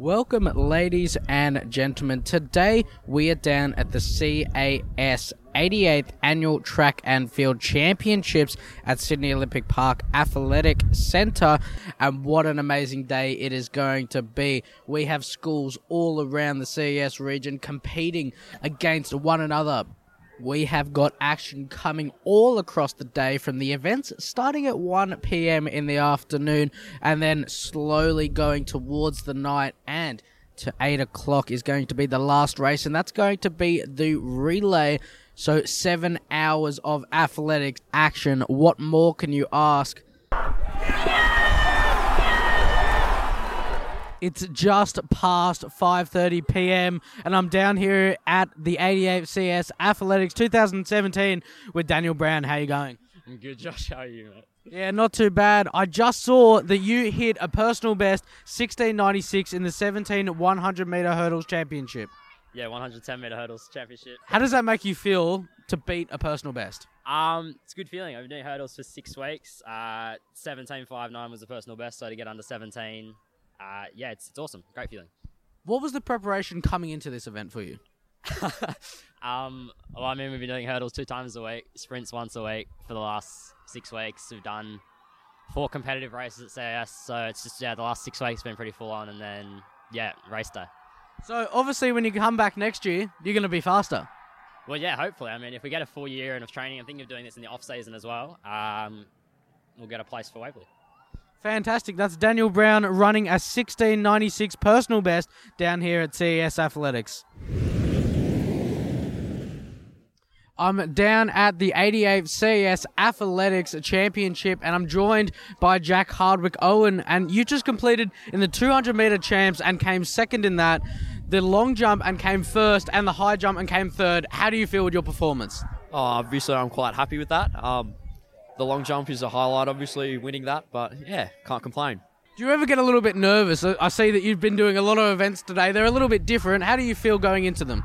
Welcome, ladies and gentlemen. Today we are down at the CAS 88th Annual Track and Field Championships at Sydney Olympic Park Athletic Centre, and what an amazing day it is going to be. We have schools all around the CAS region competing against one another. We have got action coming all across the day from the events starting at 1 p.m. in the afternoon and then slowly going towards the night and to 8 o'clock is going to be the last race and that's going to be the relay. So, seven hours of athletics action. What more can you ask? It's just past 5:30 p.m. and I'm down here at the 88 CS Athletics 2017 with Daniel Brown. How you going? I'm good, Josh. How are you, mate? Yeah, not too bad. I just saw that you hit a personal best 1696 in the 17 100 meter hurdles championship. Yeah, 110 meter hurdles championship. How does that make you feel to beat a personal best? Um, it's a good feeling. I've been doing hurdles for six weeks. Uh, 17.59 was the personal best, so to get under 17, uh, yeah, it's, it's awesome. Great feeling. What was the preparation coming into this event for you? um, well, I mean, we've been doing hurdles two times a week, sprints once a week for the last six weeks. We've done four competitive races at CAS, so it's just yeah, the last six weeks been pretty full on, and then yeah, race day. So obviously, when you come back next year, you're going to be faster. Well, yeah, hopefully. I mean, if we get a full year of training, I'm thinking of doing this in the off season as well. Um, we'll get a place for Waverley. Fantastic. That's Daniel Brown running a 1696 personal best down here at CAS Athletics. I'm down at the 88th CAS Athletics Championship and I'm joined by Jack Hardwick Owen. And you just completed in the 200 meter champs and came second in that, the long jump and came first, and the high jump and came third. How do you feel with your performance? Oh, obviously, I'm quite happy with that. Um, the long jump is a highlight, obviously, winning that, but yeah, can't complain. Do you ever get a little bit nervous? I see that you've been doing a lot of events today. They're a little bit different. How do you feel going into them?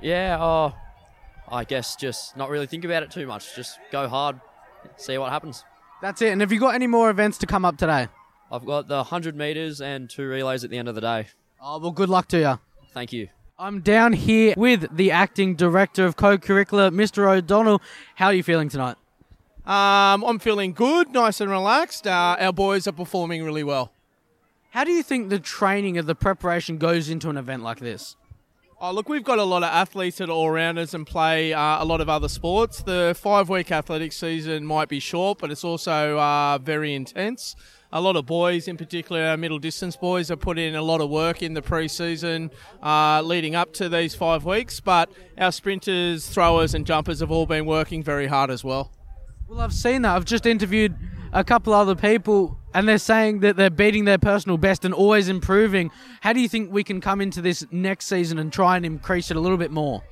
Yeah, oh, I guess just not really think about it too much. Just go hard, see what happens. That's it. And have you got any more events to come up today? I've got the 100 metres and two relays at the end of the day. Oh, well, good luck to you. Thank you. I'm down here with the acting director of co-curricular, Mr. O'Donnell. How are you feeling tonight? Um, I'm feeling good, nice and relaxed. Uh, our boys are performing really well. How do you think the training of the preparation goes into an event like this? Oh, look, we've got a lot of athletes that are all rounders and play uh, a lot of other sports. The five week athletic season might be short, but it's also uh, very intense a lot of boys, in particular our middle distance boys, have put in a lot of work in the pre-season uh, leading up to these five weeks. But our sprinters, throwers, and jumpers have all been working very hard as well. Well, I've seen that. I've just interviewed a couple other people, and they're saying that they're beating their personal best and always improving. How do you think we can come into this next season and try and increase it a little bit more?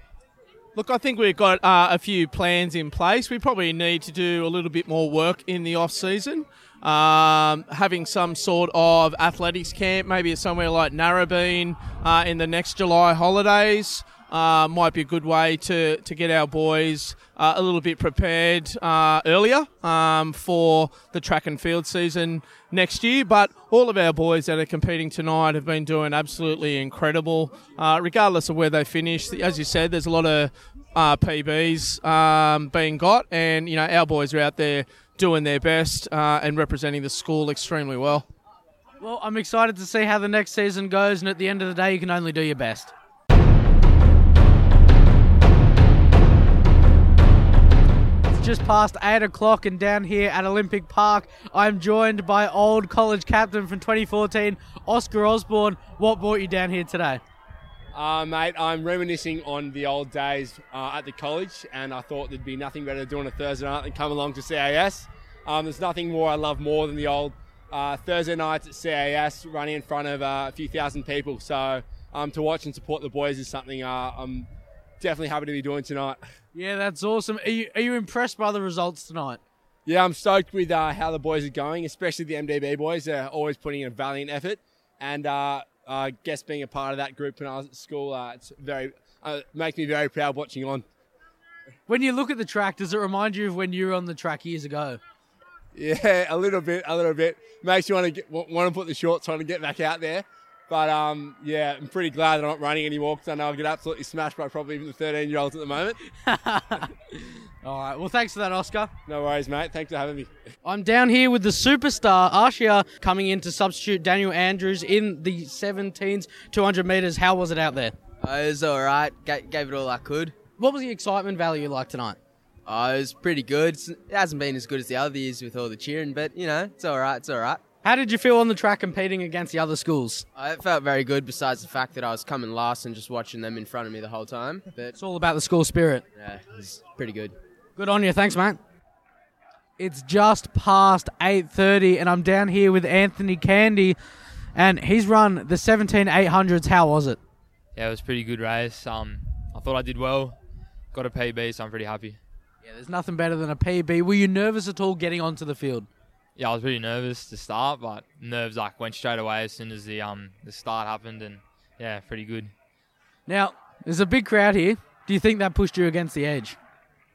Look, I think we've got uh, a few plans in place. We probably need to do a little bit more work in the off season um, having some sort of athletics camp, maybe somewhere like Narrabeen uh, in the next July holidays. Uh, might be a good way to, to get our boys uh, a little bit prepared uh, earlier um, for the track and field season next year. But all of our boys that are competing tonight have been doing absolutely incredible, uh, regardless of where they finish. As you said, there's a lot of uh, PBs um, being got, and you know our boys are out there doing their best uh, and representing the school extremely well. Well, I'm excited to see how the next season goes, and at the end of the day, you can only do your best. Just past 8 o'clock, and down here at Olympic Park, I'm joined by old college captain from 2014, Oscar Osborne. What brought you down here today? Uh, mate, I'm reminiscing on the old days uh, at the college, and I thought there'd be nothing better to do on a Thursday night than come along to CAS. Um, there's nothing more I love more than the old uh, Thursday nights at CAS running in front of uh, a few thousand people. So um, to watch and support the boys is something uh, I'm definitely happy to be doing tonight. Yeah, that's awesome. Are you, are you impressed by the results tonight? Yeah, I'm stoked with uh, how the boys are going, especially the MDB boys. They're always putting in a valiant effort. And uh, I guess being a part of that group when I was at school, uh, it's very uh, makes me very proud watching on. When you look at the track, does it remind you of when you were on the track years ago? Yeah, a little bit, a little bit. Makes you want to get, want to put the shorts on and get back out there. But um, yeah, I'm pretty glad they're not running anymore because I know I'll get absolutely smashed by probably even the 13 year olds at the moment. All right. Well, thanks for that, Oscar. No worries, mate. Thanks for having me. I'm down here with the superstar Ashia coming in to substitute Daniel Andrews in the 17s, 200 meters. How was it out there? Uh, it was all right. Ga- gave it all I could. What was the excitement value like tonight? Uh, it was pretty good. It hasn't been as good as the other years with all the cheering, but you know, it's all right. It's all right. How did you feel on the track competing against the other schools? I felt very good. Besides the fact that I was coming last and just watching them in front of me the whole time, but It's all about the school spirit. yeah, it was pretty good. Good on you. Thanks, mate. It's just past 8:30 and I'm down here with Anthony Candy and he's run the 17 800s. How was it? Yeah, it was a pretty good race. Um, I thought I did well. Got a PB, so I'm pretty happy. Yeah, there's nothing better than a PB. Were you nervous at all getting onto the field? Yeah, I was pretty nervous to start, but nerves like went straight away as soon as the um the start happened, and yeah, pretty good. Now, there's a big crowd here. Do you think that pushed you against the edge?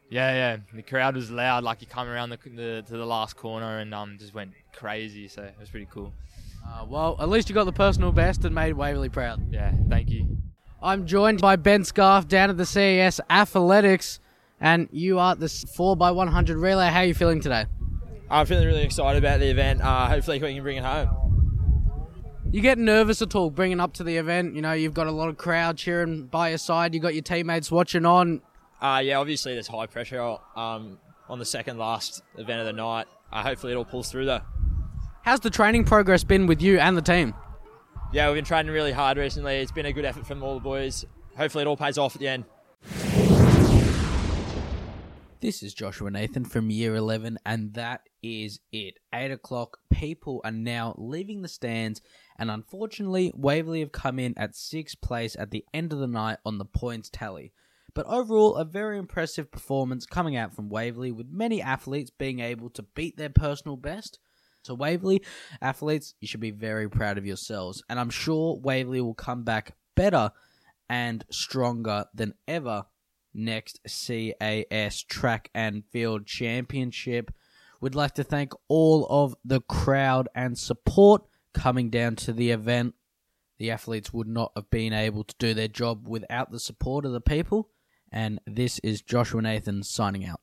Yeah, yeah. The crowd was loud. Like you come around the, the to the last corner and um just went crazy. So it was pretty cool. Uh, well, at least you got the personal best and made Waverley proud. Yeah, thank you. I'm joined by Ben Scarf down at the CAS Athletics, and you are the 4x100 relay. How are you feeling today? I'm feeling really excited about the event. Uh, hopefully, we can bring it home. You get nervous at all bringing up to the event? You know, you've got a lot of crowd cheering by your side. You got your teammates watching on. Uh, yeah, obviously, there's high pressure um, on the second last event of the night. Uh, hopefully, it all pulls through though. How's the training progress been with you and the team? Yeah, we've been training really hard recently. It's been a good effort from all the boys. Hopefully, it all pays off at the end. This is Joshua Nathan from Year 11, and that is it. 8 o'clock, people are now leaving the stands, and unfortunately, Waverley have come in at 6th place at the end of the night on the points tally. But overall, a very impressive performance coming out from Waverley, with many athletes being able to beat their personal best. So, Waverley athletes, you should be very proud of yourselves, and I'm sure Waverley will come back better and stronger than ever next CAS Track and Field Championship. We'd like to thank all of the crowd and support coming down to the event. The athletes would not have been able to do their job without the support of the people. And this is Joshua Nathan signing out.